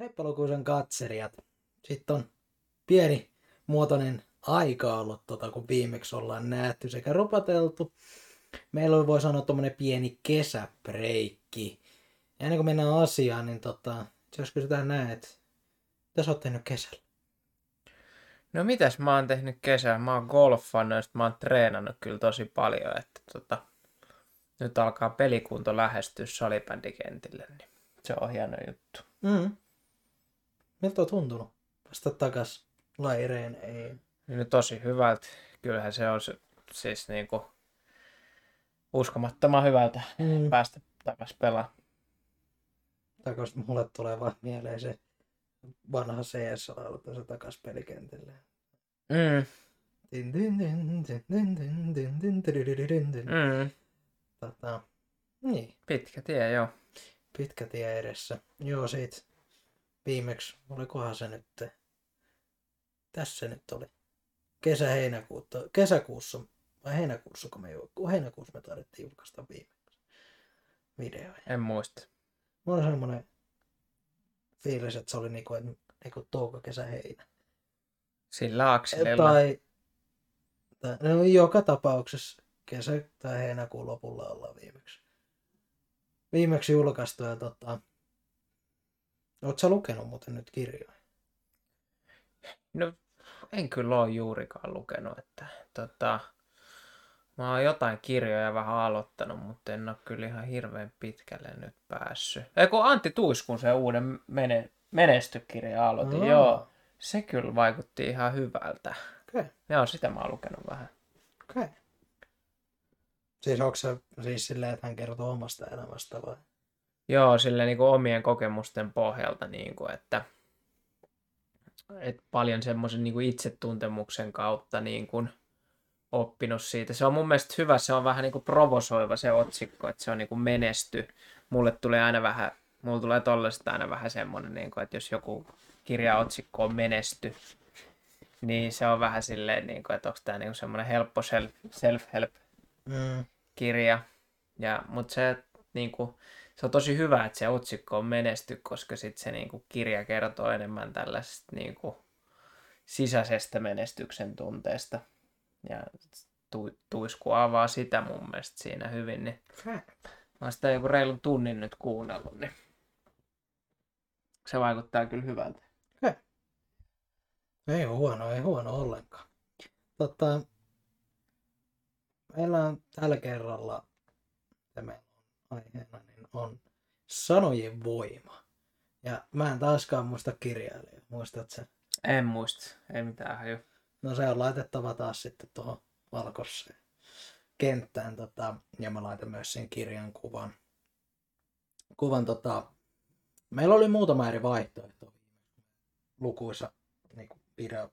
Heippa lukuisen katselijat. Sitten on pieni muotoinen aika ollut, tota, kun viimeksi ollaan nähty sekä rupateltu. Meillä oli, voi sanoa, tuommoinen pieni kesäbreikki. Ja ennen kuin mennään asiaan, niin tota, jos kysytään näin, että mitä sä oot tehnyt kesällä? No mitäs mä oon tehnyt kesällä? Mä oon golfannut ja sit mä oon treenannut kyllä tosi paljon, että tota, nyt alkaa pelikunto lähestyä salibändikentille, niin se on hieno juttu. Mm miltä on tuntunut päästä takas laireen? Ei. Niin tosi hyvältä. Kyllähän se on siis kuin uskomattoman hyvältä mm. päästä takas pelaamaan. Takas mulle tulee vaan mieleen se vanha CS-laulu tuossa takas pelikentillä. Mm. Mm. Tota, niin. Pitkä tie, joo. Pitkä tie edessä. Joo, siitä viimeksi, olikohan se nyt, tässä nyt oli, kesä-heinäkuuta, kesäkuussa, vai heinäkuussa, kun me, heinäkuussa me taidettiin julkaista viimeksi videoja. En muista. Mulla on semmoinen fiilis, että se oli niinku, niinku touko, kesä, heinä. Sillä akselilla. Tai, tai no, joka tapauksessa kesä- tai heinäkuun lopulla ollaan viimeksi. Viimeksi julkaistu ja tota... Oot sä lukenut muuten nyt kirjoja? No, en kyllä ole juurikaan lukenut, että tota, mä oon jotain kirjoja vähän aloittanut, mutta en ole kyllä ihan hirveän pitkälle nyt päässyt. Ei kun Antti Tuiskun se uuden mene, menestykirja aloitin, Aa. joo. Se kyllä vaikutti ihan hyvältä. Okay, Joo, sitä mä oon lukenut vähän. okei. Okay. Siis onko se siis silleen, että hän kertoo omasta elämästä vai? Joo, sille niin kuin omien kokemusten pohjalta, niin kuin, että, että paljon semmoisen niin kuin itsetuntemuksen kautta niin kuin oppinut siitä. Se on mun mielestä hyvä, se on vähän niin kuin provosoiva se otsikko, että se on niin kuin menesty. Mulle tulee aina vähän, mulle tulee tollaista aina vähän semmoinen, niin kuin, että jos joku kirjaotsikko on menesty, niin se on vähän silleen, niin kuin, että onko tämä niin kuin semmoinen helppo self, self-help Mm. kirja. Ja, mutta se, niin kuin, se on tosi hyvä, että se otsikko on menesty, koska sit se niin kuin, kirja kertoo enemmän tällaisesta niin kuin, sisäisestä menestyksen tunteesta. Ja tu, Tuisku avaa sitä mun mielestä siinä hyvin. Niin mä oon sitä joku reilun tunnin nyt kuunnellut, niin se vaikuttaa kyllä hyvältä. Ei ole huono, ei huono ollenkaan. Tota, meillä on tällä kerralla, meillä on aiheena, niin on sanojen voima. Ja mä en taaskaan muista kirjailijaa, muistat sä? En muista, ei mitään haju. No se on laitettava taas sitten tuohon valkoiseen kenttään. Tota, ja mä laitan myös sen kirjan kuvan. kuvan tota, meillä oli muutama eri vaihtoehto. Lukuisa niin kuin video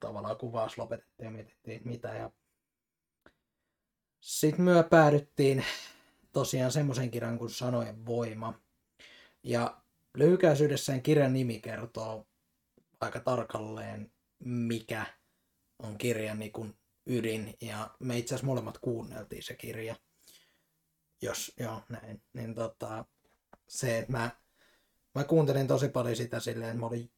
tavallaan kuvaus lopetettiin ja mietittiin mitä. Ja sitten myö päädyttiin tosiaan semmoisen kirjan kuin Sanojen voima. Ja lyhykäisyydessään kirjan nimi kertoo aika tarkalleen, mikä on kirjan niin kuin ydin. Ja me itse asiassa molemmat kuunneltiin se kirja. Jos, joo, näin. Niin tota, se, että mä, mä kuuntelin tosi paljon sitä silleen, että mä olin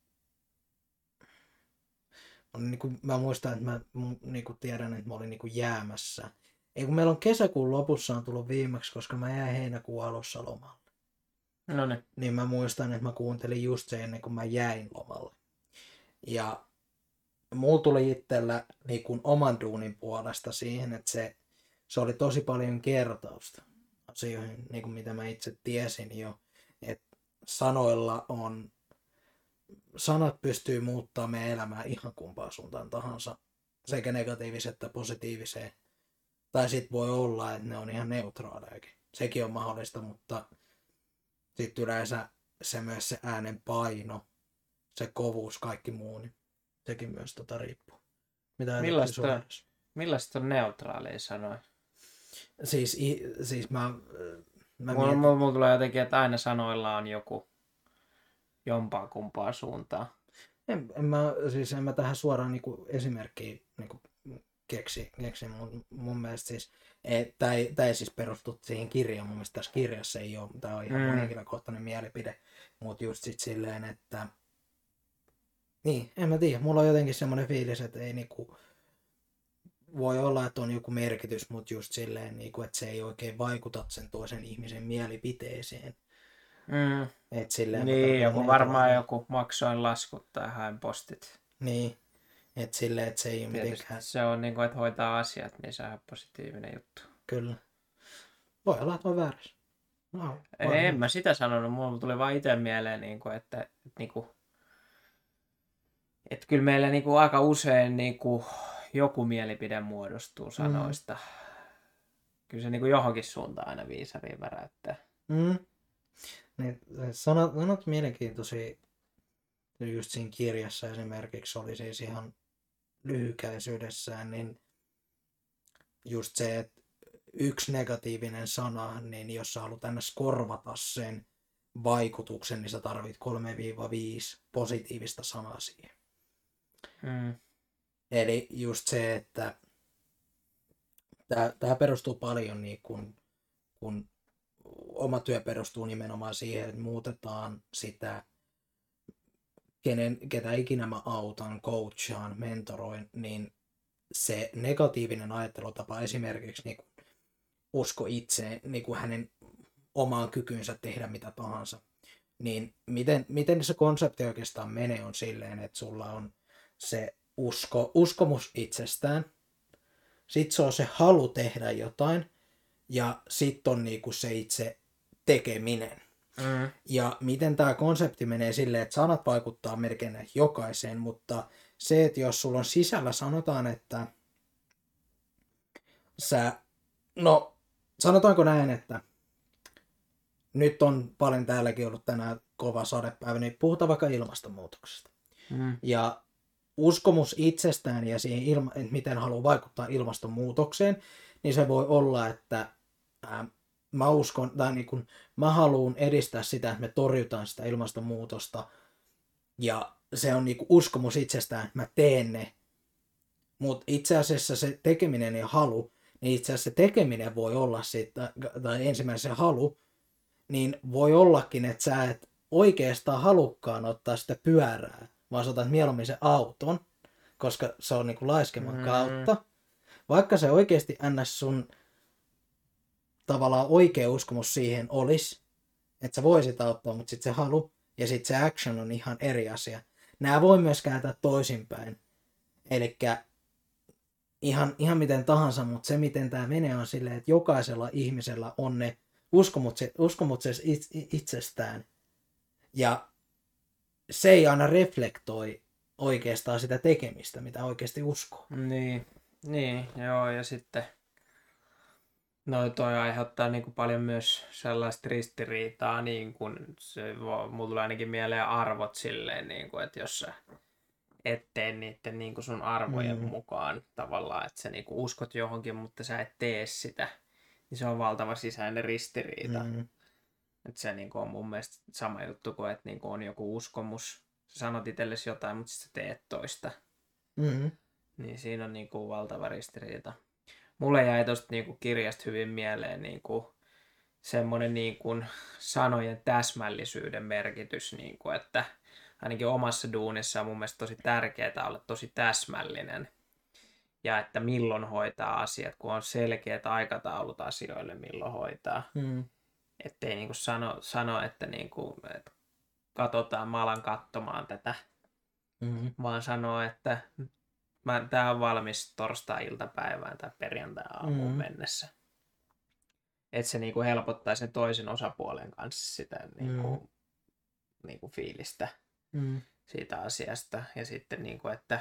niin kuin, mä muistan, että mä niin kuin tiedän, että mä olin niin kuin jäämässä. Ei kun meillä on kesäkuun lopussa on tullut viimeksi, koska mä jäin heinäkuun alussa lomalle. No niin, Niin mä muistan, että mä kuuntelin just se ennen kuin mä jäin lomalle. Ja mulla tuli itsellä niin kuin oman duunin puolesta siihen, että se, se oli tosi paljon kertausta asioihin, niin kuin mitä mä itse tiesin jo. Että sanoilla on, sanat pystyy muuttamaan meidän elämää ihan kumpaan suuntaan tahansa, sekä negatiiviseen että positiiviseen. Tai sitten voi olla, että ne on ihan neutraalejakin. Sekin on mahdollista, mutta sitten yleensä se myös se äänen paino, se kovuus, kaikki muu, niin sekin myös tota riippuu. Mitä Millaista- millaista on neutraaleja sanoja? Siis, siis mä, mä Mulla, mietin, mulla, mulla tulee jotenkin, että aina sanoilla on joku jompaa kumpaa suuntaan. en, en mä, siis en mä tähän suoraan niinku esimerkkiä niinku keksi, keksi mun, mun mielestä siis, tämä ei, tää ei siis perustu siihen kirjaan, mun mielestä tässä kirjassa ei ole, tämä on ihan mm. henkilökohtainen mielipide, mutta just sit silleen, että niin, en mä tiedä, mulla on jotenkin semmoinen fiilis, että ei niinku, voi olla, että on joku merkitys, mutta just silleen, niinku, että se ei oikein vaikuta sen toisen ihmisen mielipiteeseen. Mm. Et silleen, niin, joku varmaan joku maksoin laskut tai hain postit. Niin, että silleen, että se ei ole mitenkään... Se on niin kuin, että hoitaa asiat, niin se on positiivinen juttu. Kyllä. Voi olla, että on väärässä. No, en mä sitä sanonut, mulla tuli vaan itse mieleen, niin kuin, että, että, niin kuin, että kyllä meillä niin kuin, aika usein niin kuin, joku mielipide muodostuu sanoista. Mm. Kyllä se niin kuin, johonkin suuntaan aina viisariin väräyttää. Mm. Niin, sanat, sanat mielenkiintoisia just siinä kirjassa esimerkiksi oli siis ihan lyhykäisyydessään, niin just se, että yksi negatiivinen sana, niin jos sä haluat ns. korvata sen vaikutuksen, niin sä tarvit 3-5 positiivista sanaa siihen. Mm. Eli just se, että tämä perustuu paljon niin kun, kun oma työ perustuu nimenomaan siihen, että muutetaan sitä, kenen, ketä ikinä mä autan, coachaan, mentoroin, niin se negatiivinen ajattelutapa esimerkiksi niin kuin usko itseen, niin kuin hänen omaan kykynsä tehdä mitä tahansa, niin miten, miten se konsepti oikeastaan menee on silleen, että sulla on se usko, uskomus itsestään, sitten se on se halu tehdä jotain, ja sitten on niinku se itse tekeminen. Mm. Ja miten tämä konsepti menee silleen, että sanat vaikuttaa melkein jokaiseen, mutta se, että jos sulla on sisällä, sanotaan, että sä, no sanotaanko näin, että nyt on paljon täälläkin ollut tänään kova sadepäivä, niin puhutaan vaikka ilmastonmuutoksesta. Mm. Ja uskomus itsestään ja siihen, ilma, että miten haluaa vaikuttaa ilmastonmuutokseen, niin se voi olla, että ää, mä uskon, tai niin kun, mä haluan edistää sitä, että me torjutaan sitä ilmastonmuutosta, ja se on niin uskomus itsestään, että mä teen ne. Mutta itse asiassa se tekeminen ja halu, niin itse asiassa se tekeminen voi olla siitä, tai ensimmäisen halu, niin voi ollakin, että sä et oikeastaan halukkaan ottaa sitä pyörää, vaan sä otat mieluummin sen auton, koska se on niin kuin laiskeman mm. kautta. Vaikka se oikeasti ns. sun tavallaan oikea uskomus siihen olisi, että sä voisit auttaa, mutta sitten se halu ja sitten se action on ihan eri asia. Nämä voi myös kääntää toisinpäin. Eli ihan, ihan miten tahansa, mutta se miten tämä menee on silleen, että jokaisella ihmisellä on ne uskomukset, itsestään. Ja se ei aina reflektoi oikeastaan sitä tekemistä, mitä oikeasti uskoo. Niin, niin joo, ja sitten No toi aiheuttaa niin kuin paljon myös sellaista ristiriitaa, niin kuin se, mulla tulee ainakin mieleen arvot silleen, niin kuin, että jos sä et tee niiden niin kuin sun arvojen mm. mukaan tavallaan, että sä niin kuin uskot johonkin, mutta sä et tee sitä, niin se on valtava sisäinen ristiriita. Mm. Että se niin kuin on mun mielestä sama juttu kuin, että niin kuin on joku uskomus, sä sanot itsellesi jotain, mutta sitten teet toista. Mm. Niin siinä on niin kuin valtava ristiriita mulle jäi tuosta niinku kirjasta hyvin mieleen niinku semmoinen niinku sanojen täsmällisyyden merkitys, niinku, että ainakin omassa duunissa on mun mielestä tosi tärkeää olla tosi täsmällinen. Ja että milloin hoitaa asiat, kun on selkeät aikataulut asioille, milloin hoitaa. Mm. Että ei niinku sano, sano, että, niinku, että katsotaan, mä alan katsomaan tätä, mm. vaan sanoo, että mä, tää on valmis torstai-iltapäivään tai perjantai-aamuun mm. mennessä. Että se niinku helpottaa sen toisen osapuolen kanssa sitä niinku, mm. niinku fiilistä mm. siitä asiasta. Ja sitten niinku, että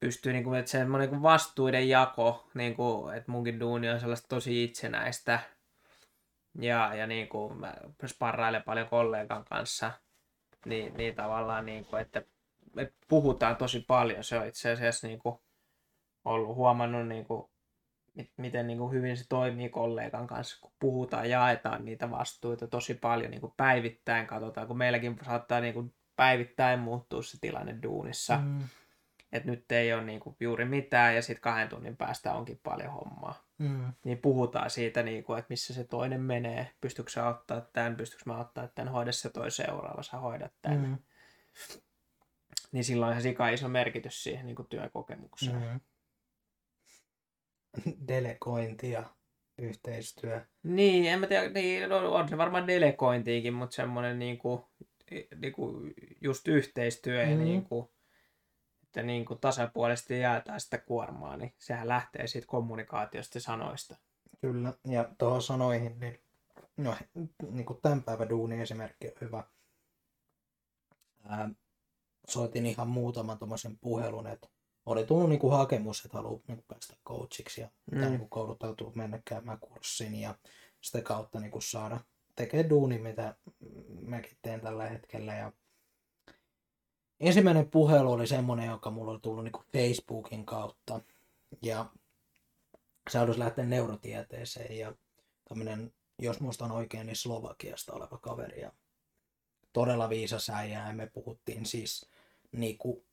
pystyy, niinku, että semmoinen niinku vastuiden jako, niinku, että munkin duuni on sellaista tosi itsenäistä. Ja, ja niinku, mä sparrailen paljon kollegan kanssa, niin, niin tavallaan, niinku, että me puhutaan tosi paljon. Se on itse asiassa niin kuin ollut huomannut, niin kuin, miten niin kuin hyvin se toimii kollegan kanssa, kun puhutaan, jaetaan niitä vastuita tosi paljon niin kuin päivittäin katsotaan, kun meilläkin saattaa niin kuin päivittäin muuttua se tilanne duunissa. Mm. että nyt ei ole niin kuin juuri mitään ja sitten kahden tunnin päästä onkin paljon hommaa. Mm. Niin puhutaan siitä, niin kuin, että missä se toinen menee, pystyykö sä ottaa tämän, pystyykö mä ottaa tämän, hoida se toi seuraava, sä hoidat tämän. Mm. Niin silloin on ihan sika iso merkitys siihen niin kuin työkokemukseen. Mm. Delegointi ja yhteistyö. Niin, en mä tiedä, niin, no, on se varmaan delegointiikin, mutta semmoinen niinku, niinku just yhteistyö mm. ja Mm. niinku, että niinku tasapuolisesti jaetaan sitä kuormaa, niin sehän lähtee siitä kommunikaatiosta ja sanoista. Kyllä, ja tuohon sanoihin, niin no, niin kuin tämän päivän duuni esimerkki on hyvä. Ää, soitin ihan muutaman tuommoisen puhelun, että oli tullut niin kuin hakemus, että haluaa niin kuin päästä coachiksi ja mm. Mm. niin kuin kouluttautua mennä käymään kurssin ja sitä kautta niin kuin saada tekee duuni, mitä mäkin teen tällä hetkellä. Ja ensimmäinen puhelu oli semmoinen, joka mulla oli tullut niin kuin Facebookin kautta. Ja se halusi lähteä neurotieteeseen ja tämmöinen, jos muistan oikein, niin Slovakiasta oleva kaveri. Ja todella viisas äijä ja me puhuttiin siis niin kuin,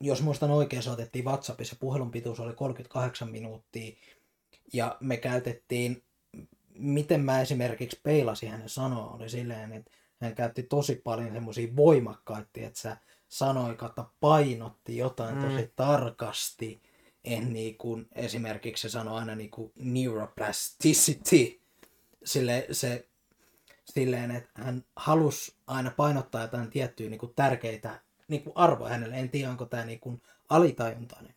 jos muistan oikein, se otettiin WhatsAppissa, puhelun pituus oli 38 minuuttia. Ja me käytettiin, miten mä esimerkiksi peilasin hänen sanoa, oli silleen, että hän käytti tosi paljon semmoisia voimakkaita, että sä sanoi, kautta painotti jotain Mm. tosi tarkasti, en niin kuin, esimerkiksi se sanoi aina niin kuin neuroplasticity, sille, se, silleen, että hän halusi aina painottaa jotain tiettyjä niin kuin tärkeitä niin kuin arvoja hänelle. En tiedä, onko tämä niin kuin alitajuntainen.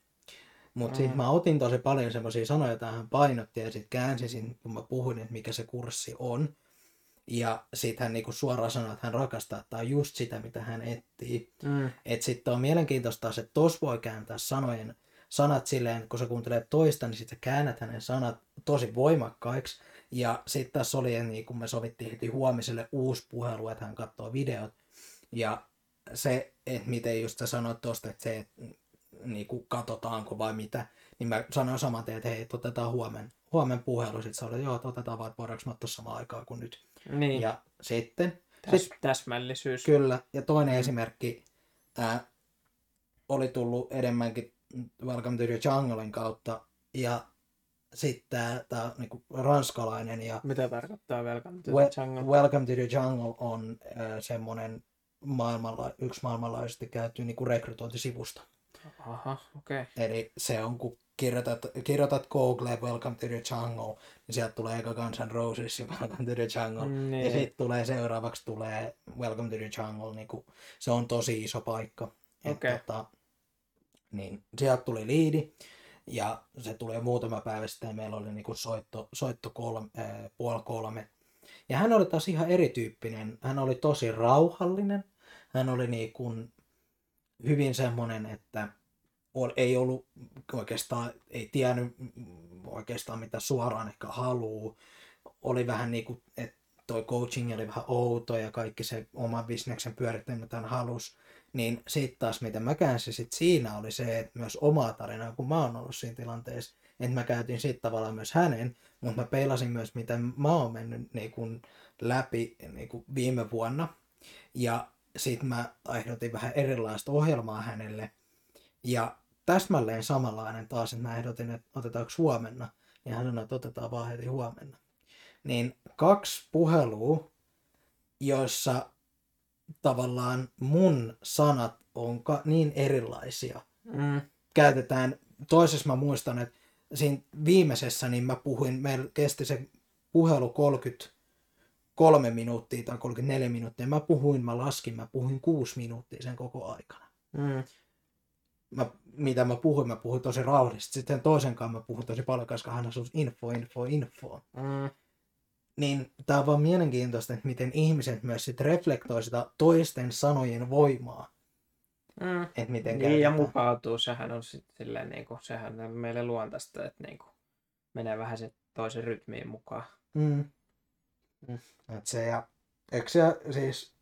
Mutta mm. Mm. sitten mä otin tosi paljon semmoisia sanoja, joita hän painotti ja sitten käänsisin, kun mä puhuin, että mikä se kurssi on. Ja sitten hän niinku suoraan sanoi, että hän rakastaa, että tämä on just sitä, mitä hän etsii. Mm. Että sitten on mielenkiintoista, taas, että tos voi kääntää sanojen, sanat silleen, kun sä kuuntelet toista, niin sitten sä käännät hänen sanat tosi voimakkaiksi. Ja sitten tässä oli, niin kun me sovittiin heti huomiselle uusi puhelu, että hän katsoo videot. Ja se, että miten just sä sanoit tosta, että se, että niin kuin katsotaanko vai mitä, niin mä sanoin saman tien, että hei, otetaan huomen, huomen puhelu. Sitten se oli, joo, otetaan vaan, että voidaanko mä ottaa samaan aikaan kuin nyt. Niin, ja sitten täs, täsmällisyys. Kyllä, ja toinen Mm. esimerkki ää, oli tullut enemmänkin Welcome to the Junglein kautta, ja sitten tämä, tämä niinku ranskalainen, ja Mitä tarkoittaa Welcome to the Jungle? Welcome to the Jungle on ää, semmoinen maailmanla- yksi maailmanlaajuisesti käyty niinku rekrytointisivusto. Aha, okei. Okay. Eli se on, kun kirjoitat, kirjoitat Google Welcome to the Jungle, niin sieltä tulee eka Guns N' Roses ja Welcome to the Jungle. Mm, Ja niin. sitten tulee seuraavaksi tulee Welcome to the Jungle, niin kuin, se on tosi iso paikka. Et Okei. Tota, niin sieltä tuli liidi ja se tulee muutama päivä sitten ja meillä oli niin kuin soitto, soitto kolme, äh, puoli kolme. Ja hän oli taas ihan erityyppinen. Hän oli tosi rauhallinen. Hän oli niin kuin hyvin semmoinen, että ei ollut oikeastaan, ei tiennyt oikeastaan mitä suoraan ehkä haluu. Oli vähän niin kuin, että toi coaching oli vähän outo ja kaikki se oman bisneksen pyörittäminen, mitä hän halusi. Niin sitten taas, mitä mä käänsin sit siinä, oli se, että myös omaa tarinaa, kun mä oon ollut siinä tilanteessa, että mä käytin sitten tavallaan myös hänen, mutta mä peilasin myös, mitä mä oon mennyt niin kun läpi niin kun viime vuonna. Ja sitten mä ehdotin vähän erilaista ohjelmaa hänelle. Ja täsmälleen samanlainen taas, että mä ehdotin, että otetaanko huomenna. Ja hän sanoi, että otetaan vaan heti huomenna. Niin kaksi puhelua, joissa tavallaan mun sanat on ka- niin erilaisia. Mm. Käytetään, toisessa mä muistan, että siinä viimeisessä niin mä puhuin, meillä kesti se puhelu 33 minuuttia tai 34 minuuttia. Mä puhuin, mä laskin, mä puhuin 6 minuuttia sen koko aikana. Mm. Mä, mitä mä puhuin, mä puhuin tosi rauhallisesti. Sitten toisen kanssa mä puhuin tosi paljon, koska hän asui info, info, info. Mm. Niin tää on vaan mielenkiintoista, että miten ihmiset myös sit reflektoi sitä toisten sanojen voimaa. Mm. Että miten Niin, ja käytetään. mukautuu, sehän on sitten silleen, niin kuin, sehän on meille luontaista, että niin kuin, menee vähän se toisen rytmiin mukaan. Mm. Mm. Et se ja, eikö se siis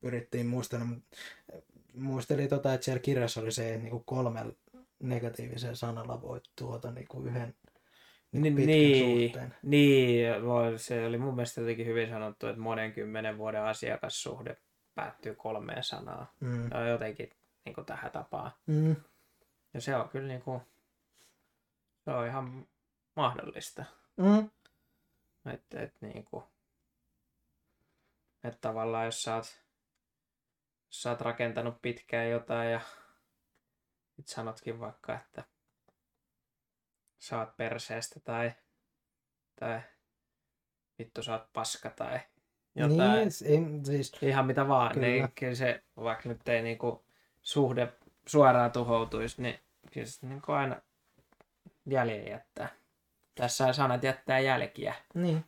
pyrittiin muistelemaan, muistelin tota, että siellä kirjassa oli se, että niinku kolmella negatiivisella sanalla voit tuota niinku yhden niinku Niin, pitkän niin, suhteen. niin, voi- se oli mun mielestä jotenkin hyvin sanottu, että monen kymmenen vuoden asiakassuhde päättyy kolmeen sanaan. Mm. On jotenkin niin kuin tähän tapaan. Mm. Ja se on kyllä niinku, se on ihan mahdollista. Mm. Että et niinku, että tavallaan jos sä oot, jos sä oot rakentanut pitkään jotain ja nyt sanotkin vaikka, että sä oot perseestä tai, tai vittu sä oot paska tai jotain. Niin, ei, siis, Ihan mitä vaan, Kyllä. kyllä. niin kyllä se, vaikka nyt ei niinku suhde suoraan tuhoutuisi, niin kyllä se niinku aina jäljen jättää. Tässä sanat jättää jälkiä. niin.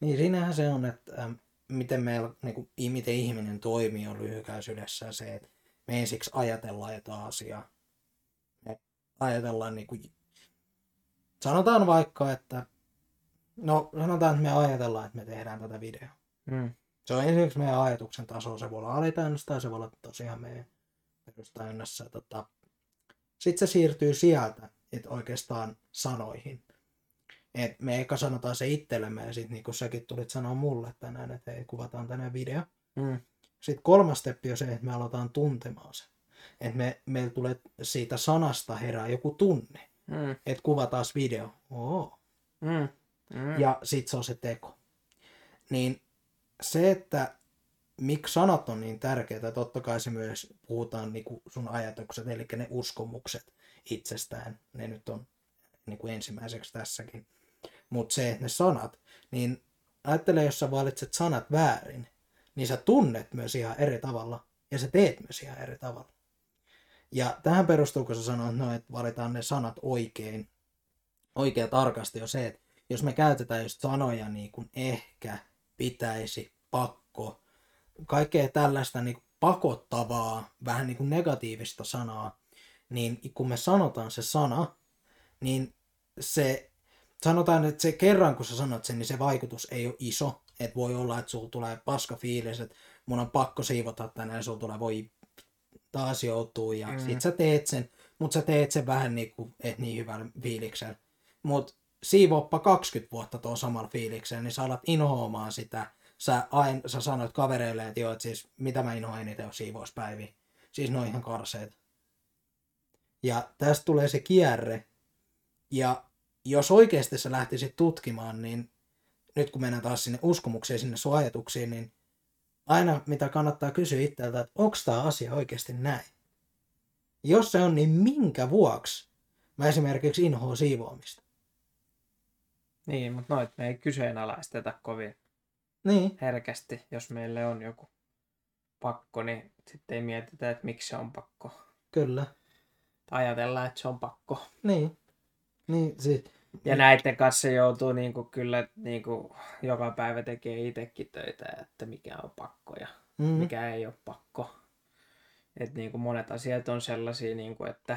niin siinähän se on, että ähm, miten, meillä, niin kuin, miten ihminen toimii on lyhykäisyydessään se, että me ensiksi ajatellaan jotain asiaa. Me ajatellaan niin kuin, sanotaan vaikka, että no sanotaan, että me ajatellaan, että me tehdään tätä videoa. Mm. Se on ensiksi meidän ajatuksen taso, se voi olla alitäynnässä tai se voi olla tosiaan meidän perustäynnässä. Tota. Sitten se siirtyy sieltä et oikeastaan sanoihin. Et me eka sanotaan se itsellemme ja sitten niin kuin säkin tulit sanoa mulle tänään, että hei, kuvataan tänään video. Mm. Sitten kolmas steppi on se, että me aloitetaan tuntemaan se. Että me, meillä tulee siitä sanasta herää joku tunne. Mm. Että kuvataan video. Oo. Mm. Mm. ja sit se on se teko. Niin se, että miksi sanat on niin tärkeitä, totta kai se myös puhutaan niinku sun ajatukset, eli ne uskomukset itsestään, ne nyt on niinku ensimmäiseksi tässäkin. Mutta se, ne sanat, niin ajattele, jos sä valitset sanat väärin, niin sä tunnet myös ihan eri tavalla, ja sä teet myös ihan eri tavalla. Ja tähän perustuu, kun sä sanoit, no, että valitaan ne sanat oikein, oikein tarkasti on se, että jos me käytetään just sanoja niin kuin ehkä, pitäisi, pakko, kaikkea tällaista niin kuin pakottavaa, vähän niin kuin negatiivista sanaa, niin kun me sanotaan se sana, niin se, sanotaan, että se kerran kun sä sanot sen, niin se vaikutus ei ole iso. Että voi olla, että sulla tulee paska fiilis, että mun on pakko siivota tänään, ja sulla tulee voi taas joutuu, ja mm. Mm. sit sä teet sen, mutta sä teet sen vähän niin kuin, et niin hyvällä fiiliksellä. Mutta siivooppa 20 vuotta tuon samalla fiiliksellä, niin sä alat inhoamaan sitä. Sä, ain, sä sanoit kavereille, että joo, että siis mitä mä inhoan eniten on siivouspäiviä. Siis ne on ihan karseet. Ja tästä tulee se kierre. Ja jos oikeasti sä lähtisit tutkimaan, niin nyt kun mennään taas sinne uskomukseen, sinne sun ajatuksiin, niin aina mitä kannattaa kysyä itseltä, että onko tämä asia oikeasti näin? Jos se on, niin minkä vuoksi mä esimerkiksi inhoan siivoamista? Niin, mutta noit me ei kyseenalaisteta kovin Niin, herkästi, jos meille on joku pakko, niin sitten ei mietitä, että miksi se on pakko. kyllä. Ajatellaan, että se on pakko. Niin. Niin, siis, Ja näiden kanssa joutuu niinku kyllä niinku joka päivä tekee itsekin töitä, että mikä on pakko ja mm, mikä ei ole pakko. Et niinku monet asiat on sellaisia, niinku, että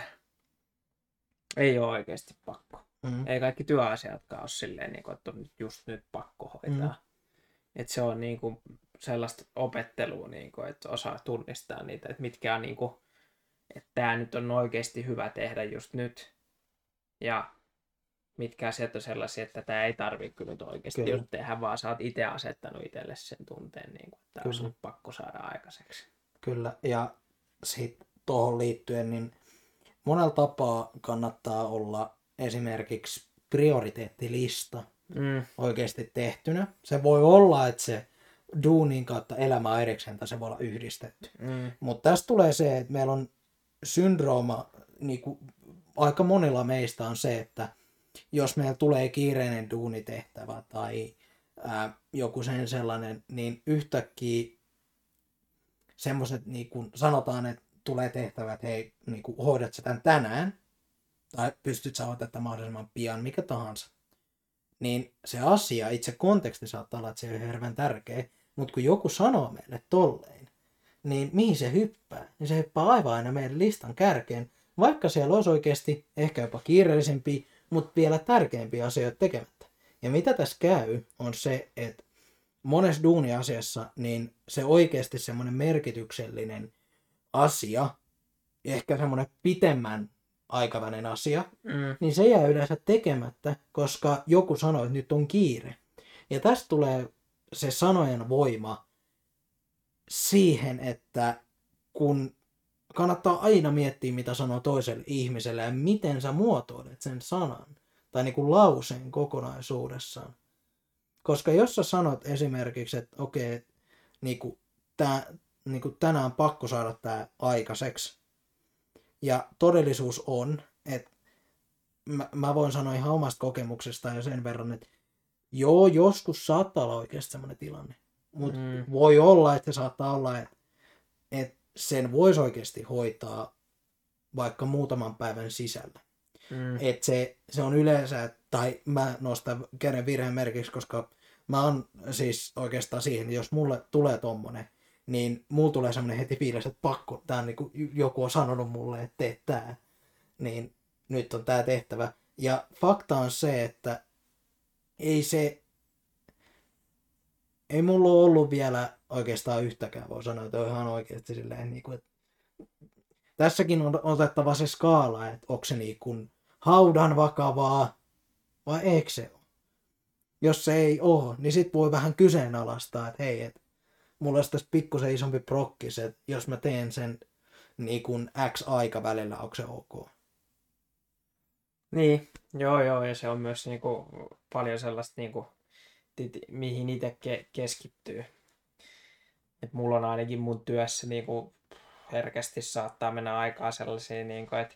ei ole oikeasti pakko. Mm, Ei kaikki työasiatkaan ole silleen, niinku, että on nyt just nyt pakko hoitaa. Mm. Et se on niinku sellaista opettelua, niinku, että osaa tunnistaa niitä, että mitkä on niinku, että tämä nyt on oikeasti hyvä tehdä just nyt. Ja mitkä asiat on sellaisia, että tämä ei tarvitse kyllä nyt oikeasti Kyllä. just tehdä, vaan sä oot itse asettanut itselle sen tunteen, niin kuin, että tämä nyt pakko saada aikaiseksi. kyllä. Ja sitten tuohon liittyen, niin monella tapaa kannattaa olla esimerkiksi prioriteettilista Mm, oikeasti tehtynä. Se voi olla, että se duunin kautta elämä erikseen tai se voi olla yhdistetty. mm, Mutta tässä tulee se, että meillä on syndrooma, niin kuin aika monilla meistä on se, että jos meillä tulee kiireinen duunitehtävä tai ää, joku sen sellainen, niin yhtäkkiä semmoiset, niin kuin sanotaan, että tulee tehtävä, että hei, niin kuin, hoidat sä tämän tänään, tai pystyt sä hoitamaan tätä mahdollisimman pian, mikä tahansa, niin se asia, itse konteksti saattaa olla, että se on hirveän tärkeä, mutta kun joku sanoo meille tolleen, niin mihin se hyppää? Niin se hyppää aivan aina meidän listan kärkeen, vaikka siellä olisi oikeasti ehkä jopa kiireellisempiä, mutta vielä tärkeämpiä asioita tekemättä. Ja mitä tässä käy, on se, että monessa duuniasiassa, niin se oikeasti semmoinen merkityksellinen asia, ehkä semmoinen pitemmän aikavälin asia, mm, niin se jää yleensä tekemättä, koska joku sanoo, että nyt on kiire. Ja tästä tulee se sanojen voima siihen, että kun kannattaa aina miettiä, mitä sanoo toiselle ihmiselle ja miten sä muotoilet sen sanan tai niin kuin lauseen kokonaisuudessaan. Koska jos sä sanot esimerkiksi, että okei, niin kuin tää, niin kuin tänään on pakko saada tämä aikaiseksi, ja todellisuus on, että mä, mä voin sanoa ihan omasta kokemuksesta ja sen verran, että joo, joskus saattaa olla oikeasti semmoinen tilanne. Mutta mm. voi olla, että saattaa olla, että, että sen voisi oikeasti hoitaa vaikka muutaman päivän sisällä. Mm. Että se, se on yleensä, tai mä nostan kenen virheen merkiksi, koska mä oon siis oikeastaan siihen, jos mulle tulee tommonen, niin mulla tulee semmoinen heti fiilis, että pakko, tää on niin kuin joku on sanonut mulle, että tee tää. Niin nyt on tää tehtävä. Ja fakta on se, että ei se, ei mulla ole ollut vielä oikeastaan yhtäkään, voi sanoa, että on ihan oikeasti silleen, niin kuin, että tässäkin on otettava se skaala, että onko se niin kuin haudan vakavaa vai eikö se ole. Jos se ei ole, niin sit voi vähän kyseenalaistaa, että hei, että mulla olisi tässä pikkusen isompi prokkis, että jos mä teen sen niin kuin X aikavälillä, onko se ok? Niin, joo joo, ja se on myös niin kuin, paljon sellaista, niin kuin, mihin itse ke- keskittyy. Et mulla on ainakin mun työssä niin kuin, herkästi saattaa mennä aikaa sellaisiin, niin kuin, että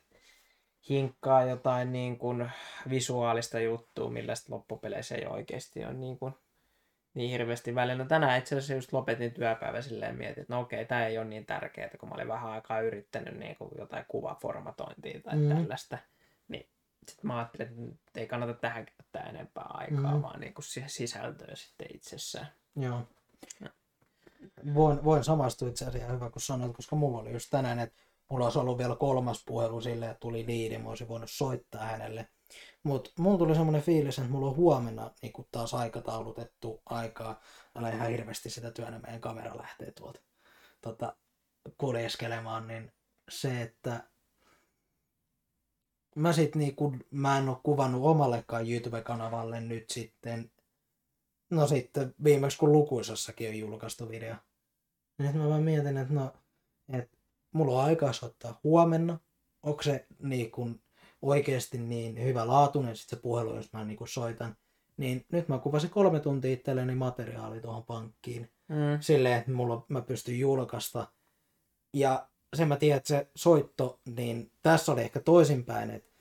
hinkkaa jotain niin kuin, visuaalista juttua, millä loppupeleissä ei oikeasti ole niin kuin, niin hirveästi välillä. No tänään itse asiassa just lopetin työpäivä silleen mietin, että no okei, tämä ei ole niin tärkeää, kun mä olin vähän aikaa yrittänyt niin kuin jotain kuvaformatointia tai mm. tällaista. Niin sitten mä ajattelin, että ei kannata tähän käyttää enempää aikaa, mm. vaan niin kuin siihen sisältöön sitten itsessään. Joo. No. Voin, voin samastua itse asiassa hyvä, kun sanoit, koska mulla oli just tänään, että mulla olisi ollut vielä kolmas puhelu silleen, että tuli liidi, mä olisin voinut soittaa hänelle. Mutta mulla tuli semmoinen fiilis, että mulla on huomenna niin taas aikataulutettu aikaa. Älä ihan hirveästi sitä työnä, meidän kamera lähtee tuolta tota, kuljeskelemaan, niin se, että mä sit niinku, mä en oo kuvannut omallekaan YouTube-kanavalle nyt sitten, no sitten viimeksi kun lukuisassakin on julkaistu video. Niin mä vaan mietin, että no, että mulla on aikaa soittaa huomenna, onko se niinku oikeasti niin hyvä laatuinen sit se puhelu, jos mä niinku soitan. Niin nyt mä kuvasin kolme tuntia itselleni materiaali tuohon pankkiin. Mm. Silleen, että mulla, mä pystyn julkaista. Ja sen mä tiedän, että se soitto, niin tässä oli ehkä toisinpäin, että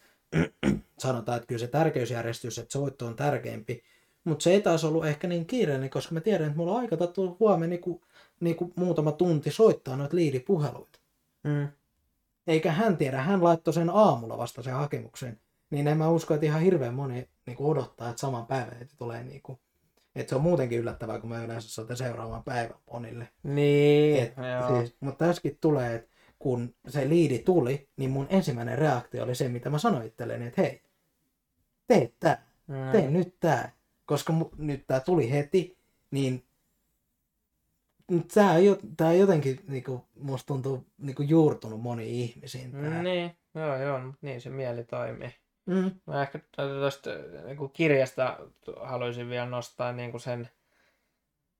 sanotaan, että kyllä se tärkeysjärjestys, että soitto on tärkeämpi, mutta se ei taas ollut ehkä niin kiireinen, koska mä tiedän, että mulla on aika tullut huomenna niinku, niinku muutama tunti soittaa noita liidipuheluita. Mm. Eikä hän tiedä, hän laittoi sen aamulla vasta sen hakemuksen. Niin en mä usko, että ihan hirveän moni niinku odottaa, että saman päivän että tulee niinku, että se on muutenkin yllättävää, kun mä yleensä soitan seuraavan päivän monille. Niin, Et, siis, mutta tässäkin tulee, että kun se liidi tuli, niin mun ensimmäinen reaktio oli se, mitä mä sanoin itselleni, että hei, tee tää, mm. tee nyt tää. Koska mu- nyt tää tuli heti, niin tää, tää jotenkin niinku, musta tuntuu niinku, juurtunut moniin ihmisiin. Tää. Niin, joo joo, niin se mieli toimii. Mm. Mä ehkä tuosta niinku kirjasta haluaisin vielä nostaa niinku sen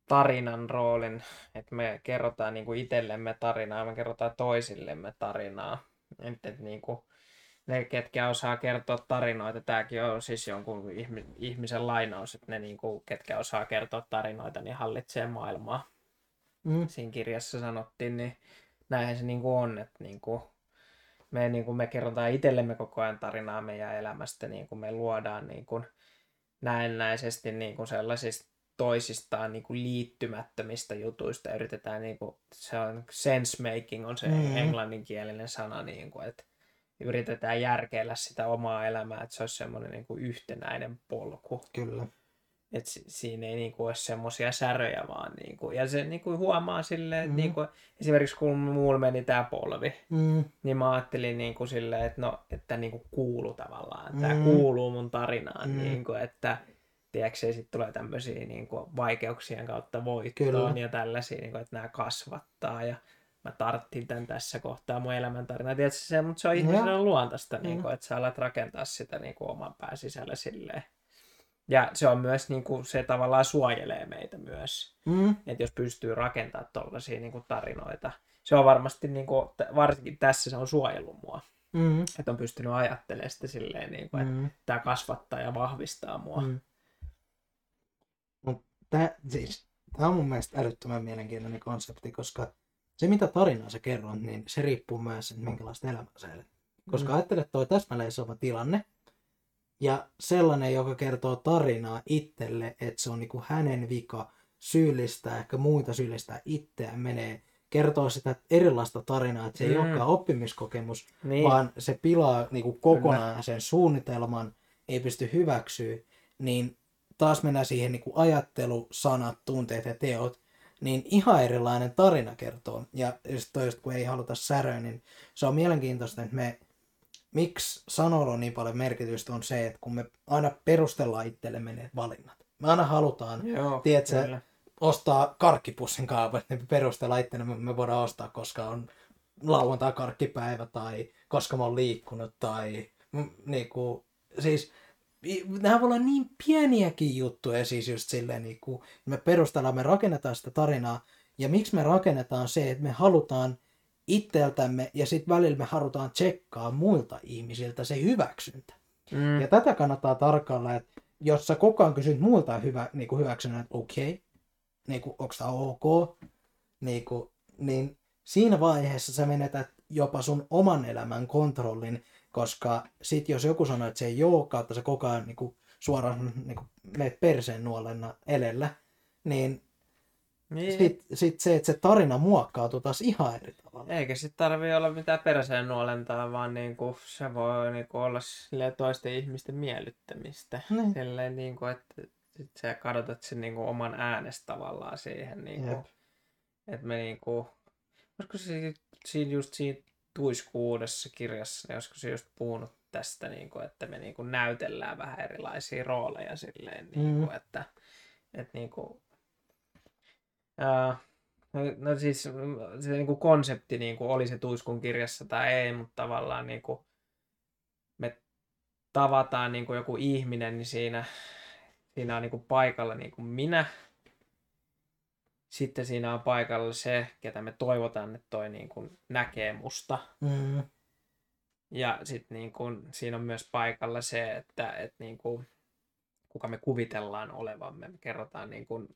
tarinan roolin, että me kerrotaan niin kuin itsellemme tarinaa, me kerrotaan toisillemme tarinaa. Että, että niin kuin, ne, ketkä osaa kertoa tarinoita, tämäkin on siis jonkun ihmisen lainaus, että ne, niin kuin, ketkä osaa kertoa tarinoita, niin hallitsee maailmaa. Mm. Siinä kirjassa sanottiin, niin näinhän se niin kuin on, että niin kuin, me, niin kuin, me kerrotaan itsellemme koko ajan tarinaa meidän elämästä, niin kuin me luodaan niin kuin, näennäisesti niin kuin sellaisista toisistaan niin kuin liittymättömistä jutuista. Yritetään, niin kuin, se on sense making on se mm. englanninkielinen sana, niin kuin, että yritetään järkeillä sitä omaa elämää, että se olisi semmoinen niin kuin yhtenäinen polku. Kyllä. Et siinä ei niinku ole semmoisia säröjä vaan. Niinku, ja se niinku huomaa silleen, että mm. niinku, esimerkiksi kun mulla meni tämä polvi, mm. niin mä ajattelin niinku silleen, että no, että niinku kuuluu tavallaan. Mm. Tämä kuuluu mun tarinaan. Mm. Niinku, että tiedätkö, sitten tulee tämmöisiä niin kuin, vaikeuksien kautta voittoon Kyllä. ja tällaisia, niin kuin, että nämä kasvattaa ja mä tarttin tämän tässä kohtaa mun elämäntarina. Tiedätkö, se, mutta se on ihmisellä no. luontaista, niin kuin, että sä alat rakentaa sitä niin kuin, oman pään sisällä silleen. Ja se on myös, niin kuin, se tavallaan suojelee meitä myös. Mm. Että jos pystyy rakentamaan tuollaisia niin tarinoita. se on varmasti, niin kuin, varsinkin tässä se on suojellut mua. Mm. Että on pystynyt ajattelemaan sitä silleen, niin kuin, että Mm. tämä kasvattaa ja vahvistaa mua. Mm. Mut tää, siis, tää on mun mielestä älyttömän mielenkiintoinen konsepti, koska se mitä tarinaa sä kerrot, niin se riippuu myös, että minkälaista elämää sä elät. Koska Mm. mm. ajattele, että toi täsmälleen sama tilanne, ja sellainen, joka kertoo tarinaa itselle, että se on niinku hänen vika syyllistää, ehkä muita syyllistää itseään, menee kertoo sitä erilaista tarinaa, että se ei Mm. olekaan oppimiskokemus, Niin. vaan se pilaa niinku kokonaan sen suunnitelman, ei pysty hyväksyä, niin taas mennään siihen niinku ajattelu, sanat, tunteet ja teot, niin ihan erilainen tarina kertoo. Ja just toi, just kun ei haluta säröä, niin se on mielenkiintoista, että me, miksi sanoilla on niin paljon merkitystä, on se, että kun me aina perustellaan itsellemme ne valinnat. Me aina halutaan Joo, Tiedätkö, kyllä. ostaa karkkipussin kaavat, niin perustella itse, me, me voidaan ostaa, koska on lauantai karkkipäivä tai koska mä oon liikkunut tai mm, niinku, siis i- nämä voi olla niin pieniäkin juttuja siis just silleen niinku, me perustellaan, me rakennetaan sitä tarinaa ja miksi me rakennetaan se, että me halutaan itseltämme ja sitten välillä me halutaan tsekkaa muilta ihmisiltä se hyväksyntä. Mm. Ja tätä kannattaa tarkkailla, että jos sä koko ajan kysyt muilta hyvä, niin kuin hyväksynnän, että okei, okay, niin kuin, onko tämä ok, niin, kuin, niin siinä vaiheessa sä menetät jopa sun oman elämän kontrollin, koska sit jos joku sanoo, että se ei ole, kautta sä koko ajan niin kuin, suoraan niin kuin, meet perseen nuolena elellä, niin Niin. sit, sit se, että se tarina muokkautuu taas ihan eri tavalla. Eikä sit tarvii olla mitään perseen nuolentaa, vaan niinku, se voi niinku olla toisten ihmisten miellyttämistä. Niin. Silleen niinku, että sit sä kadotat sen niinku oman äänestä tavallaan siihen. Niinku, että me niinku, olisiko se siinä just siinä tuiskuudessa kirjassa, niin olisiko se just puhunut tästä, niinku, että me niinku näytellään vähän erilaisia rooleja silleen, niinku, Mm. että, että niinku, ää, No, no siis mm, se niin kuin konsepti niin kuin oli se Tuiskun kirjassa tai ei, mutta tavallaan niin kuin me tavataan niin kuin joku ihminen, niin siinä, siinä on niin kuin paikalla niin kuin minä. Sitten siinä on paikalla se, ketä me toivotaan, että toi niin kuin näkee musta. Mm, Ja sitten niin kuin, siinä on myös paikalla se, että, että niin kuin, kuka me kuvitellaan olevamme. Me kerrotaan niin kuin,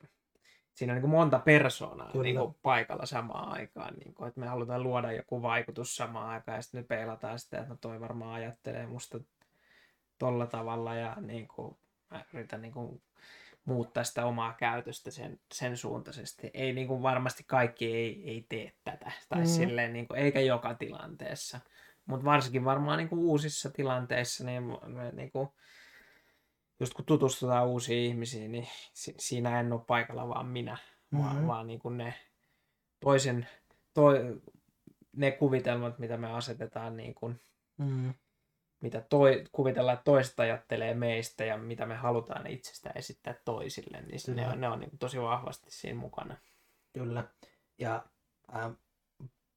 siinä on niin kuin monta persoonaa Kyllä. niin kuin paikalla samaan aikaan. Niin kuin, että me halutaan luoda joku vaikutus samaan aikaan ja sitten me peilataan sitä, että no toi varmaan ajattelee musta tolla tavalla ja niin kuin, mä yritän niin kuin, muuttaa sitä omaa käytöstä sen, sen suuntaisesti. Ei niin kuin, varmasti kaikki ei, ei tee tätä, tai Mm. silleen, niin kuin, eikä joka tilanteessa. Mutta varsinkin varmaan niin kuin, uusissa tilanteissa, niin niin kuin, just kun tutustutaan uusiin ihmisiin, niin si- siinä en ole paikalla vaan minä, mm-hmm. vaan, Mhm. vaan niin kuin ne toisen, toi, ne kuvitelmat, mitä me asetetaan, niin kuin, mm, mitä toi, kuvitellaan, että toiset ajattelee meistä ja mitä me halutaan itsestä esittää toisille, niin ne Kyllä. on, ne on niin kuin tosi vahvasti siinä mukana. Kyllä. Ja ähm,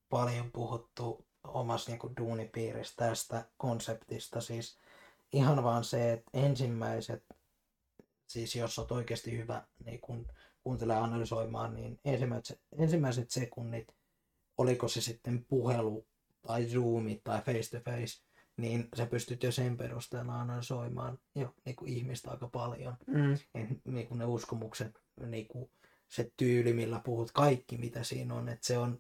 paljon puhuttu omassa niin duunipiirissä tästä konseptista. Siis ihan vaan se, että ensimmäiset, siis jos olet oikeasti hyvä niin kun kuuntelee analysoimaan, niin ensimmäiset, ensimmäiset sekunnit, oliko se sitten puhelu tai Zoomi tai face to face, niin sä pystyt jo sen perusteella analysoimaan jo niin kuin ihmistä aika paljon Mm. et, niin kuin ne uskomukset, niin kuin se tyyli, millä puhut, kaikki mitä siinä on, että se on,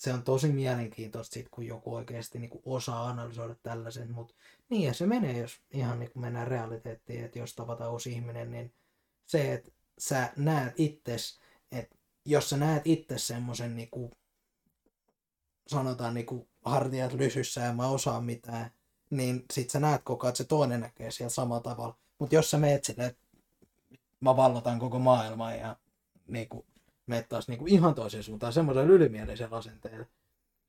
se on tosi mielenkiintoista sit, kun joku oikeasti niin kuin osaa analysoida tällaisen, mutta niin ja se menee, jos ihan niin kuin mennään realiteettiin, että jos tavataan uusi ihminen, niin se, että sä näet itses, että jos sä näet itse semmoisen niin kuin, sanotaan niin kuin hartiat lysyssä ja mä osaan mitään, niin sit sä näet koko ajan, että se toinen näkee siellä samalla tavalla. Mutta jos sä meet silleen, että mä vallotan koko maailman ja niinku, meet taas niinku ihan toiseen suuntaan, semmoisen ylimielisen asenteelle,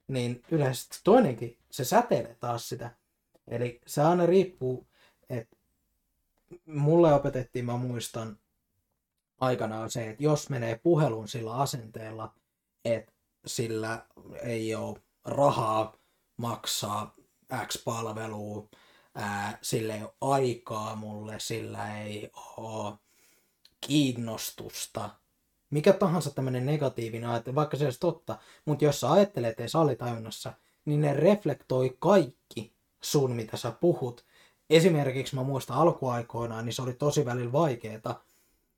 niin yleensä toinenkin, se säteilee taas sitä. Eli se aina riippuu, että mulle opetettiin, mä muistan aikanaan se, että jos menee puhelun sillä asenteella, että sillä ei ole rahaa maksaa X-palvelua, ää, sillä ei ole aikaa mulle, sillä ei ole kiinnostusta, mikä tahansa tämmöinen negatiivinen ajattelu, vaikka se olisi totta, mutta jos sä ajattelet edes alitajunnassa, niin ne reflektoi kaikki sun, mitä sä puhut. Esimerkiksi mä muistan alkuaikoinaan, niin se oli tosi välillä vaikeeta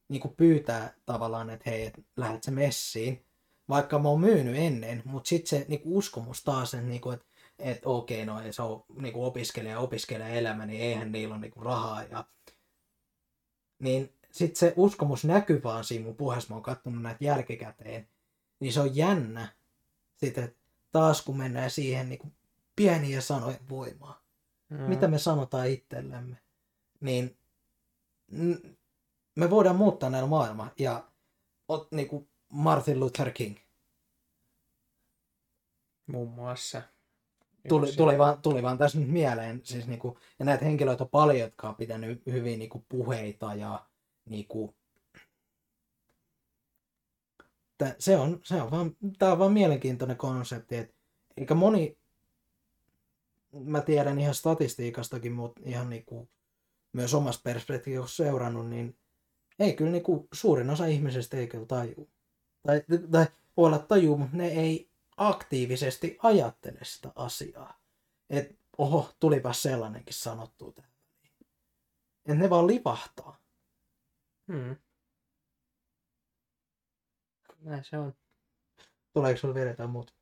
niin pyytää tavallaan, että hei, et lähdet se messiin, vaikka mä oon myynyt ennen, mutta sitten se niin uskomus taas, että, niin kuin, että, okei, no se on niin kuin opiskelija, opiskelija elämä, niin eihän niillä ole niin rahaa. Ja... Niin sitten se uskomus näkyy vaan siinä mun puheessa, mä oon katsonut näitä jälkikäteen, niin se on jännä. Sitten taas kun mennään siihen niin kuin pieniä sanojen voimaa, mm. mitä me sanotaan itsellemme, niin me voidaan muuttaa näillä maailmaa. Ja niin kuin Martin Luther King. Muun muassa. Tuli, tuli, vaan, tuli vaan tässä nyt mieleen. Siis niin kuin, ja näitä henkilöitä on paljon, jotka on pitänyt hyvin niin kuin puheita ja niin kuin, se on, se on vaan, tämä on vaan mielenkiintoinen konsepti, että eikä moni, mä tiedän ihan statistiikastakin, mutta ihan niin kuin, myös omasta perspektiivistä seurannut, niin ei kyllä niin kuin, suurin osa ihmisistä ei kyllä taju. Tai, tai voi olla taju, mutta ne ei aktiivisesti ajattele sitä asiaa. Että oho, tulipa sellainenkin sanottu tähän. Että ne vaan lipahtaa. Hmm. Näin se on. Tuleeko sinulla vielä jotain muuta?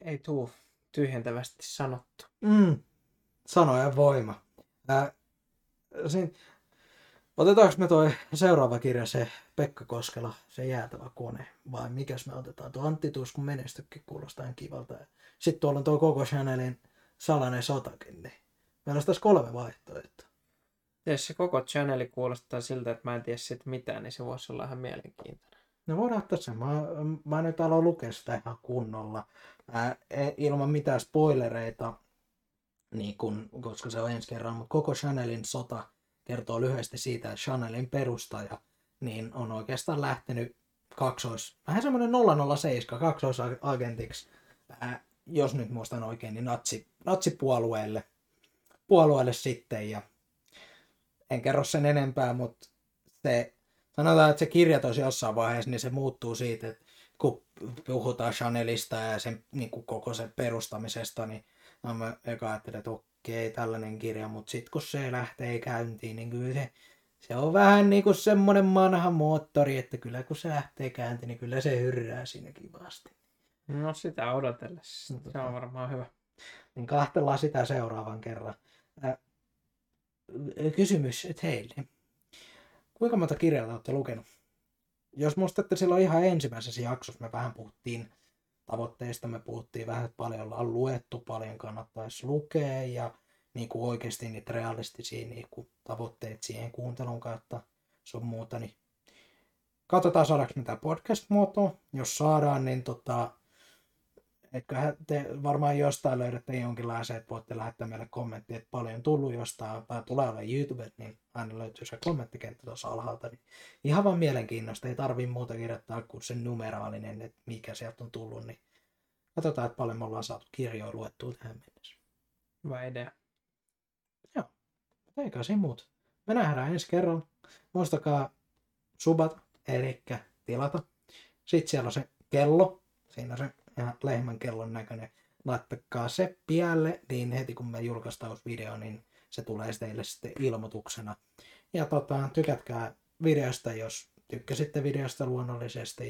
Ei tuu tyhjentävästi sanottu. Mm. Sanojen voima. Ää, sin... Otetaanko me toi seuraava kirja, se Pekka Koskela, se jäätävä kone, vai mikäs me otetaan? Tuo Antti Tuskun menestykin kuulostaa kivalta. Sitten tuolla on tuo koko Chanelin salainen sotakin, niin meillä olisi tässä kolme vaihtoehtoa. Jos se koko channeli kuulostaa siltä, että mä en tiedä siitä mitään, niin se voisi olla ihan mielenkiintoinen. No voidaan ottaa se. Mä, mä nyt aloin lukea sitä ihan kunnolla. Ää, e, ilman mitään spoilereita, niin kun, koska se on ensi kerran, mutta koko Chanelin sota kertoo lyhyesti siitä, että Chanelin perustaja niin on oikeastaan lähtenyt kaksois, vähän semmoinen 007 kaksoisagentiksi, ää, jos nyt muistan oikein, niin natsi, natsipuolueelle puolueelle sitten ja en kerro sen enempää, mutta se, sanotaan, että se kirjoitus jossain vaiheessa, niin se muuttuu siitä, että kun puhutaan Chanelista ja sen niin kuin koko sen perustamisesta, niin mä eka ajattelin, että okei, tällainen kirja, mutta sitten kun se lähtee käyntiin, niin kyllä se, se on vähän niin kuin semmoinen manha moottori, että kyllä kun se lähtee käyntiin, niin kyllä se hyrrää siinä kivasti. No sitä odotellessa. Se on varmaan hyvä. Niin kahtellaan sitä seuraavan kerran. Kysymys teille. Kuinka monta kirjaa olette lukenut? Jos muistatte silloin ihan ensimmäisessä jaksossa, me vähän puhuttiin tavoitteista, me puhuttiin vähän, että paljon ollaan luettu, paljon kannattaisi lukea ja niin kuin oikeasti niitä realistisia niin kuin tavoitteet siihen kuuntelun kautta sun muuta, niin katsotaan saadaanko mitä podcast-muotoa. Jos saadaan, niin tota, Eiköhän te varmaan jostain löydätte jonkinlaisen, että voitte lähettää meille kommenttia, että paljon tullut jostain, tai tulee olla YouTube, niin aina löytyy se kommenttikenttä tuossa alhaalta. Niin ihan vaan mielenkiinnosta, ei tarvii muuta kirjoittaa kuin sen numeraalinen, että mikä sieltä on tullut, niin katsotaan, että paljon me ollaan saatu kirjoja luettua tähän mennessä. Hyvä idea. Joo, eikä siinä muuta. Me nähdään ensi kerralla. Muistakaa subata, eli tilata. Sitten siellä on se kello, siinä se ja lehmän kellon näköinen. Laittakaa se pialle, niin heti kun me julkaistaan video, niin se tulee teille sitten ilmoituksena. Ja tota, tykätkää videosta, jos tykkäsitte videosta luonnollisesti